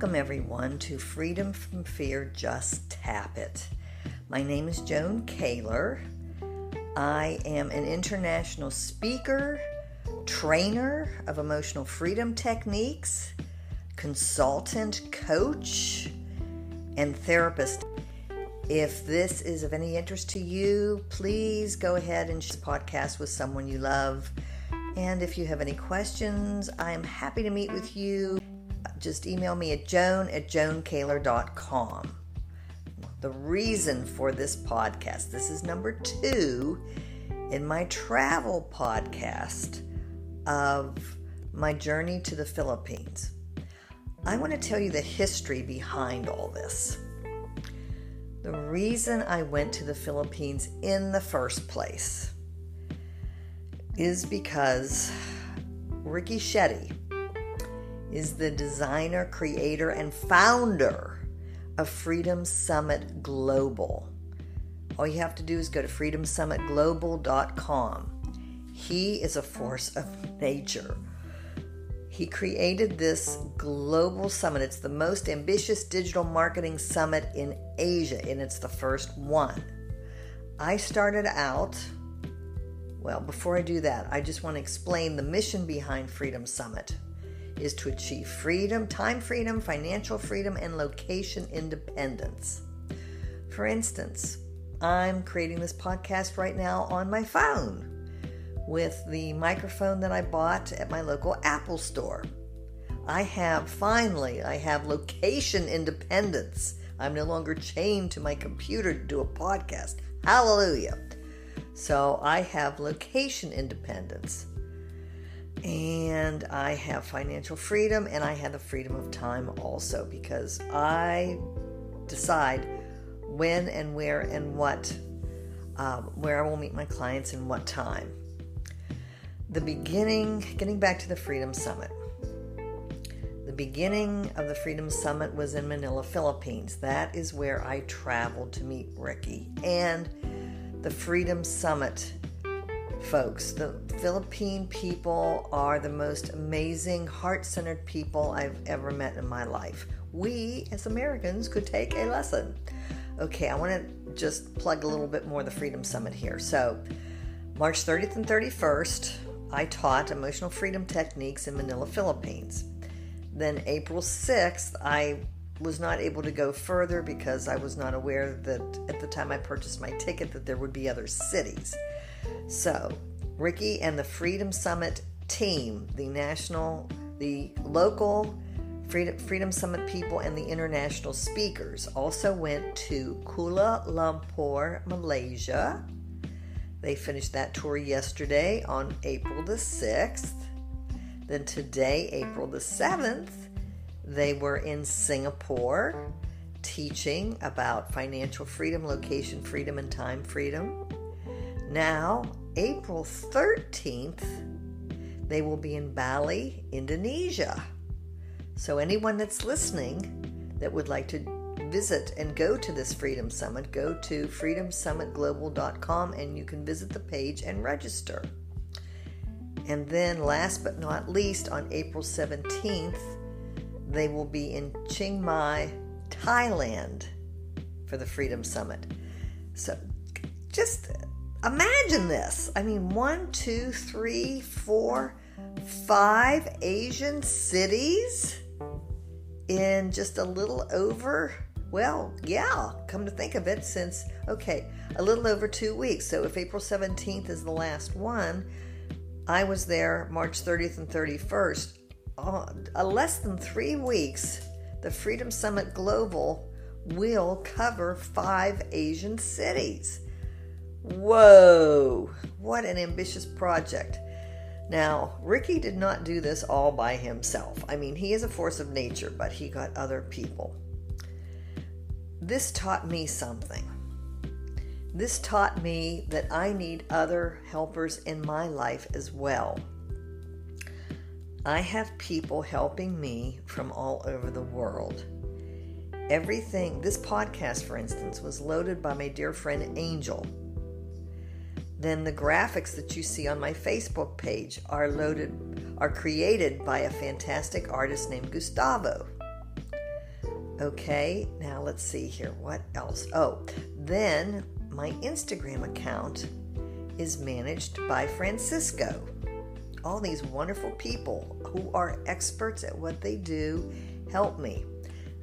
Welcome, everyone, to Freedom from Fear Just Tap It. My name is Joan Kaylor. I am an international speaker, trainer of emotional freedom techniques, consultant, coach, and therapist. If this is of any interest to you, please go ahead and share this podcast with someone you love. And if you have any questions, I am happy to meet with you just email me at joan at joankaylor.com. The reason for this podcast, this is number two in my travel podcast of my journey to the Philippines. I want to tell you the history behind all this. The reason I went to the Philippines in the first place is because Ricky Shetty, is the designer, creator, and founder of Freedom Summit Global. All you have to do is go to freedomsummitglobal.com. He is a force of nature. He created this global summit. It's the most ambitious digital marketing summit in Asia, and it's the first one. I started out, well, before I do that, I just want to explain the mission behind Freedom Summit is to achieve freedom, time freedom, financial freedom, and location independence. For instance, I'm creating this podcast right now on my phone with the microphone that I bought at my local Apple store. I have finally, I have location independence. I'm no longer chained to my computer to do a podcast. Hallelujah. So I have location independence and I have financial freedom and I have the freedom of time also because I decide when and where and what, um, where I will meet my clients and what time. The beginning, getting back to the Freedom Summit. The beginning of the Freedom Summit was in Manila, Philippines. That is where I traveled to meet Ricky. And the Freedom Summit folks. The Philippine people are the most amazing, heart centered people I've ever met in my life. We, as Americans, could take a lesson. Okay, I want to just plug a little bit more the Freedom Summit here. So, March 30th and 31st, I taught emotional freedom techniques in Manila, Philippines. Then, April 6th, I was not able to go further because I was not aware that at the time I purchased my ticket that there would be other cities. So, Ricky and the Freedom Summit team, the national, the local Freedom, Freedom Summit people, and the international speakers also went to Kuala Lumpur, Malaysia. They finished that tour yesterday on April the 6th. Then today, April the 7th, they were in Singapore teaching about financial freedom, location freedom, and time freedom. Now, April 13th, they will be in Bali, Indonesia. So, anyone that's listening that would like to visit and go to this Freedom Summit, go to freedomsummitglobal.com and you can visit the page and register. And then, last but not least, on April 17th, they will be in Chiang Mai, Thailand for the Freedom Summit. So, just Imagine this. I mean, one, two, three, four, five Asian cities in just a little over, well, yeah, come to think of it, since, okay, a little over two weeks. So if April 17th is the last one, I was there March 30th and 31st. Uh, less than three weeks, the Freedom Summit Global will cover five Asian cities. Whoa, what an ambitious project. Now, Ricky did not do this all by himself. I mean, he is a force of nature, but he got other people. This taught me something. This taught me that I need other helpers in my life as well. I have people helping me from all over the world. Everything, this podcast, for instance, was loaded by my dear friend Angel then the graphics that you see on my Facebook page are loaded are created by a fantastic artist named Gustavo. Okay, now let's see here. What else? Oh, then my Instagram account is managed by Francisco. All these wonderful people who are experts at what they do help me.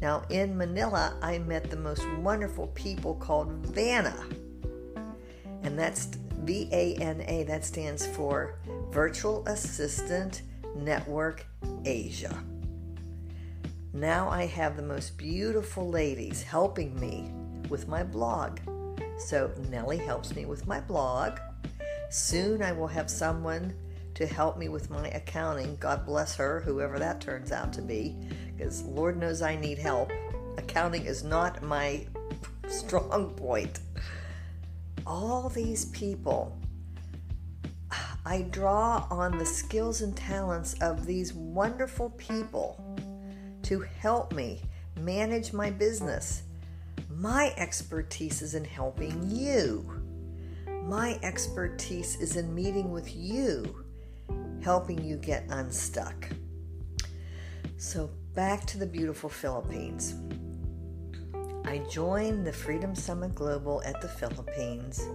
Now, in Manila, I met the most wonderful people called VANA. And that's V A N A, that stands for Virtual Assistant Network Asia. Now I have the most beautiful ladies helping me with my blog. So Nellie helps me with my blog. Soon I will have someone to help me with my accounting. God bless her, whoever that turns out to be, because Lord knows I need help. Accounting is not my strong point. All these people, I draw on the skills and talents of these wonderful people to help me manage my business. My expertise is in helping you. My expertise is in meeting with you, helping you get unstuck. So, back to the beautiful Philippines. I joined the Freedom Summit Global at the Philippines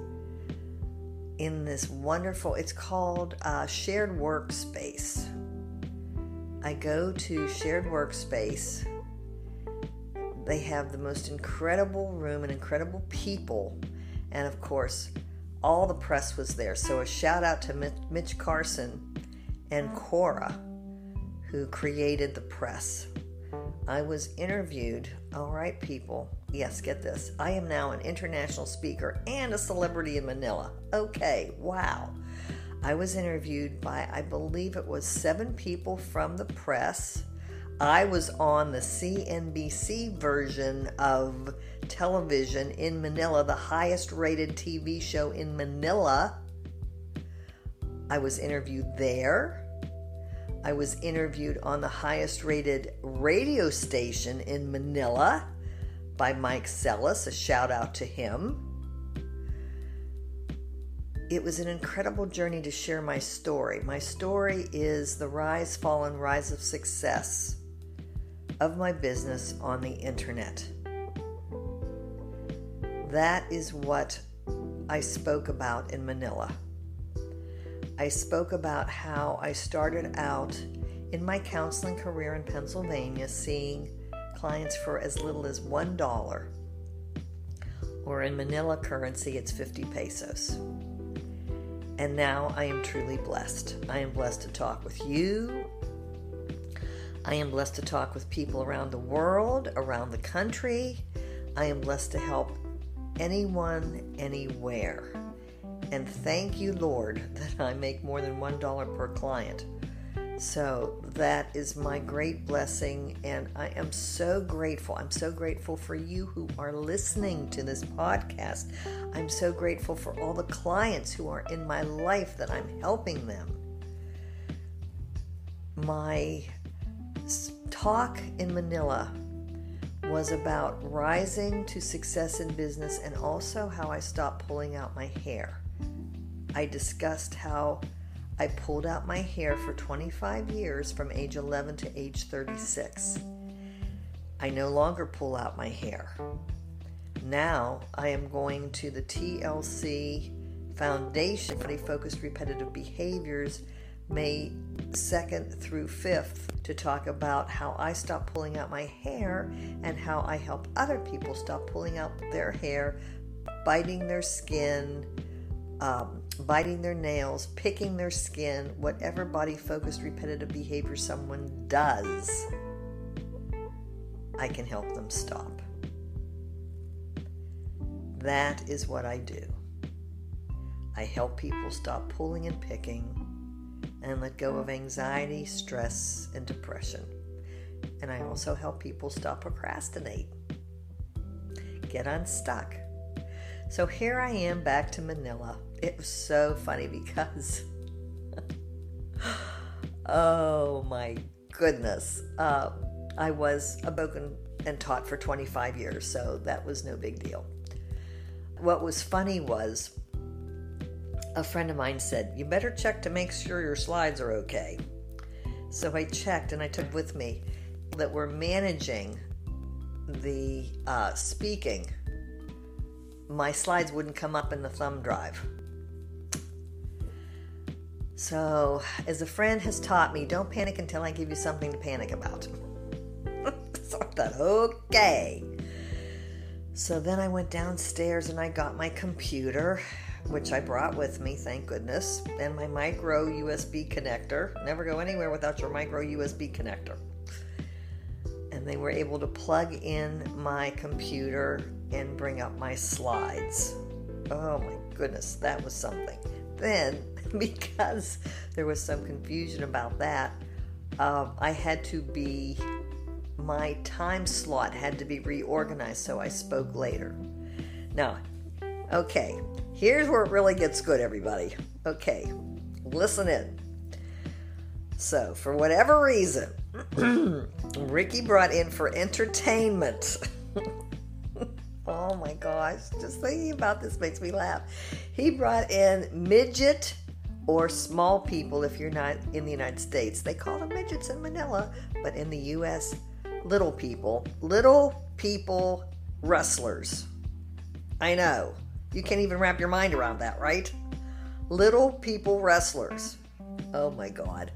in this wonderful, it's called uh, Shared Workspace. I go to shared workspace. They have the most incredible room and incredible people. And of course, all the press was there. So a shout out to Mitch Carson and Cora, who created the press. I was interviewed. All right, people. Yes, get this. I am now an international speaker and a celebrity in Manila. Okay, wow. I was interviewed by, I believe it was seven people from the press. I was on the CNBC version of television in Manila, the highest rated TV show in Manila. I was interviewed there. I was interviewed on the highest rated radio station in Manila by Mike Sellis. A shout out to him. It was an incredible journey to share my story. My story is the rise, fall, and rise of success of my business on the internet. That is what I spoke about in Manila. I spoke about how I started out in my counseling career in Pennsylvania seeing clients for as little as $1, or in Manila currency, it's 50 pesos. And now I am truly blessed. I am blessed to talk with you. I am blessed to talk with people around the world, around the country. I am blessed to help anyone, anywhere. And thank you, Lord, that I make more than $1 per client. So that is my great blessing, and I am so grateful. I'm so grateful for you who are listening to this podcast. I'm so grateful for all the clients who are in my life that I'm helping them. My talk in Manila was about rising to success in business and also how I stopped pulling out my hair. I discussed how I pulled out my hair for 25 years from age 11 to age 36. I no longer pull out my hair. Now I am going to the TLC Foundation for Focused Repetitive Behaviors May 2nd through 5th to talk about how I stopped pulling out my hair and how I help other people stop pulling out their hair, biting their skin, um, biting their nails, picking their skin, whatever body focused repetitive behavior someone does, I can help them stop. That is what I do. I help people stop pulling and picking and let go of anxiety, stress, and depression. And I also help people stop procrastinate, get unstuck. So here I am back to Manila it was so funny because, oh my goodness, uh, I was a spoken and taught for 25 years, so that was no big deal. What was funny was a friend of mine said, You better check to make sure your slides are okay. So I checked and I took with me that we're managing the uh, speaking, my slides wouldn't come up in the thumb drive. So, as a friend has taught me, don't panic until I give you something to panic about. so I thought, okay. So then I went downstairs and I got my computer, which I brought with me, thank goodness, and my micro USB connector. Never go anywhere without your micro USB connector. And they were able to plug in my computer and bring up my slides. Oh my goodness, that was something. Then, because there was some confusion about that, um, I had to be my time slot had to be reorganized, so I spoke later. Now, okay, here's where it really gets good, everybody. Okay, listen in. So, for whatever reason, Ricky brought in for entertainment. oh my gosh, just thinking about this makes me laugh. He brought in midget or small people if you're not in the United States. They call them midgets in Manila, but in the US, little people, little people wrestlers. I know. You can't even wrap your mind around that, right? Little people wrestlers. Oh my God.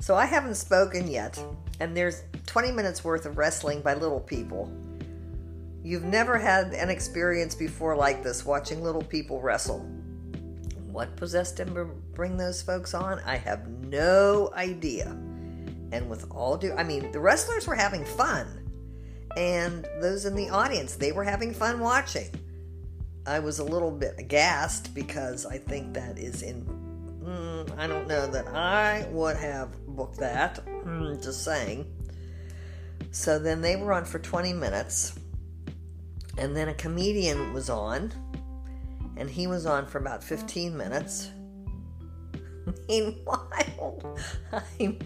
So I haven't spoken yet, and there's 20 minutes worth of wrestling by little people. You've never had an experience before like this watching little people wrestle. What possessed him to bring those folks on? I have no idea. And with all due, I mean, the wrestlers were having fun. And those in the audience, they were having fun watching. I was a little bit aghast because I think that is in. Mm, I don't know that I would have booked that. Mm, just saying. So then they were on for 20 minutes. And then a comedian was on. And he was on for about 15 minutes. Meanwhile, I'm,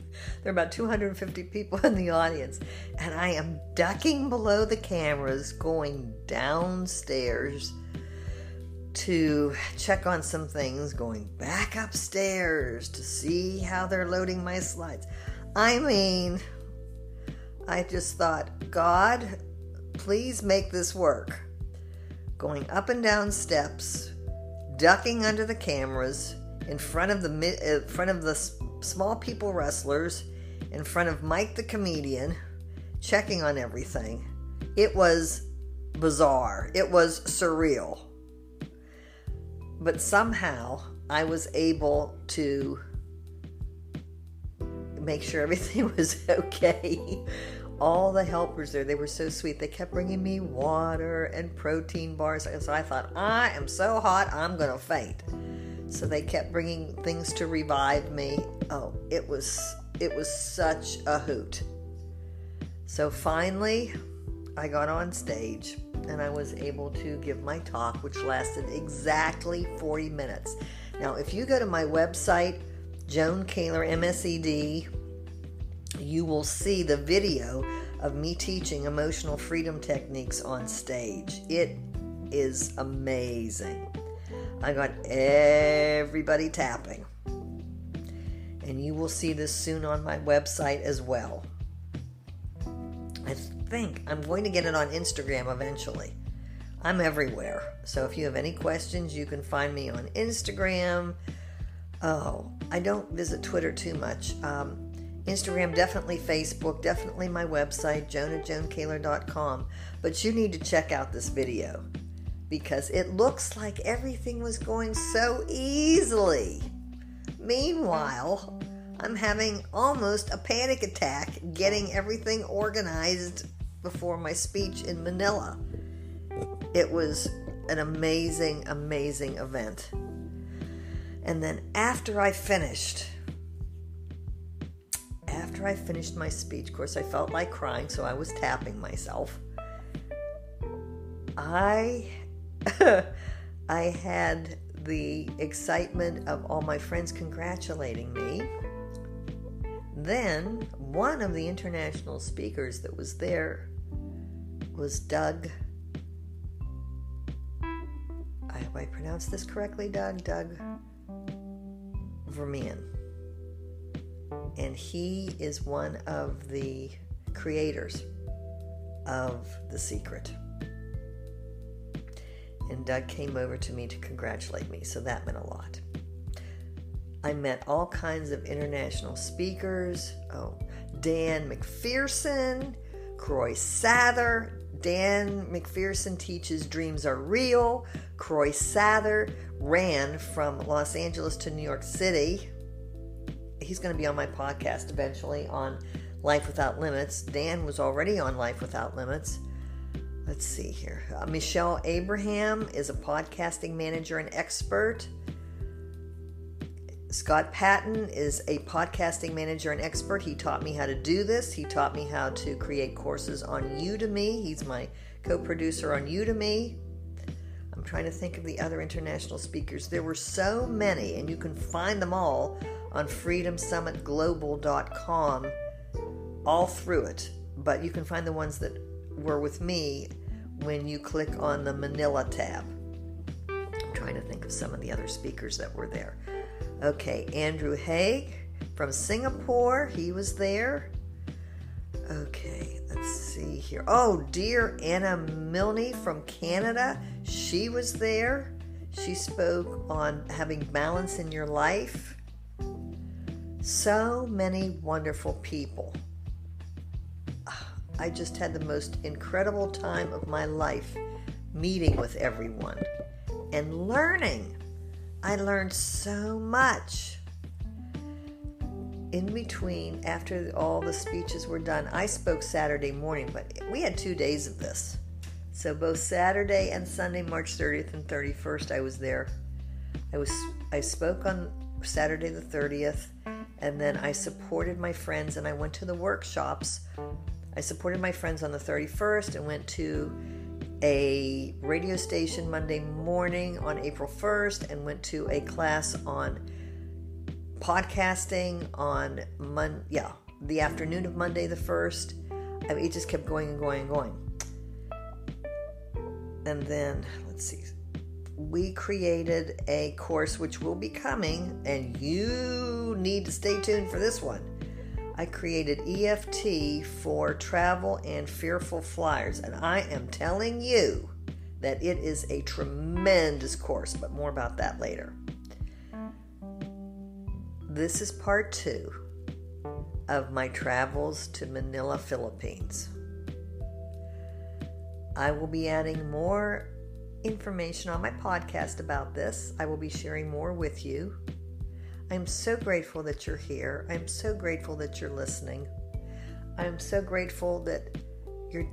there are about 250 people in the audience, and I am ducking below the cameras, going downstairs to check on some things, going back upstairs to see how they're loading my slides. I mean, I just thought, God, please make this work. Going up and down steps, ducking under the cameras in front of the in uh, front of the small people wrestlers, in front of Mike the comedian, checking on everything. It was bizarre. It was surreal. But somehow I was able to make sure everything was okay. All the helpers there, they were so sweet. They kept bringing me water and protein bars. So I thought, I am so hot, I'm going to faint. So they kept bringing things to revive me. Oh, it was it was such a hoot. So finally, I got on stage and I was able to give my talk, which lasted exactly 40 minutes. Now, if you go to my website, Joan Kaylor MSED, you will see the video of me teaching emotional freedom techniques on stage. It is amazing. I got everybody tapping. And you will see this soon on my website as well. I think I'm going to get it on Instagram eventually. I'm everywhere. So if you have any questions, you can find me on Instagram. Oh, I don't visit Twitter too much. Um, Instagram, definitely Facebook, definitely my website, jonahjoankaler.com. But you need to check out this video because it looks like everything was going so easily. Meanwhile, I'm having almost a panic attack getting everything organized before my speech in Manila. It was an amazing, amazing event. And then after I finished, after I finished my speech, of course, I felt like crying, so I was tapping myself. I I had the excitement of all my friends congratulating me. Then, one of the international speakers that was there was Doug. I hope I pronounced this correctly, Doug. Doug Vermeeren. And he is one of the creators of The Secret. And Doug came over to me to congratulate me, so that meant a lot. I met all kinds of international speakers. Oh, Dan McPherson, Croy Sather. Dan McPherson teaches Dreams Are Real. Croy Sather ran from Los Angeles to New York City. He's going to be on my podcast eventually on Life Without Limits. Dan was already on Life Without Limits. Let's see here. Uh, Michelle Abraham is a podcasting manager and expert. Scott Patton is a podcasting manager and expert. He taught me how to do this. He taught me how to create courses on Udemy. He's my co producer on Udemy. I'm trying to think of the other international speakers. There were so many, and you can find them all on freedomsummitglobal.com all through it. But you can find the ones that were with me when you click on the Manila tab. I'm trying to think of some of the other speakers that were there. Okay, Andrew Haig from Singapore, he was there. Okay, let's see here. Oh, dear Anna Milne from Canada, she was there. She spoke on having balance in your life. So many wonderful people. I just had the most incredible time of my life meeting with everyone and learning. I learned so much. In between, after all the speeches were done, I spoke Saturday morning, but we had two days of this. So both Saturday and Sunday, March 30th and 31st, I was there. I was I spoke on Saturday the 30th, and then I supported my friends and I went to the workshops. I supported my friends on the 31st and went to a radio station Monday morning on April 1st and went to a class on podcasting on Mon yeah, the afternoon of Monday the 1st. I mean, it just kept going and going and going. And then, let's see, we created a course which will be coming, and you need to stay tuned for this one. I created EFT for travel and fearful flyers, and I am telling you that it is a tremendous course, but more about that later. This is part two of my travels to Manila, Philippines. I will be adding more information on my podcast about this. I will be sharing more with you. I'm so grateful that you're here. I'm so grateful that you're listening. I'm so grateful that you're.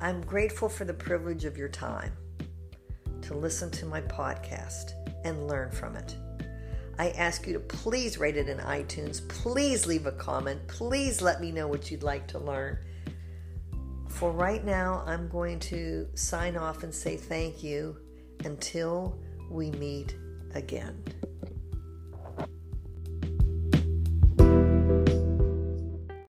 I'm grateful for the privilege of your time to listen to my podcast and learn from it. I ask you to please rate it in iTunes. Please leave a comment. Please let me know what you'd like to learn. For right now, I'm going to sign off and say thank you until we meet again.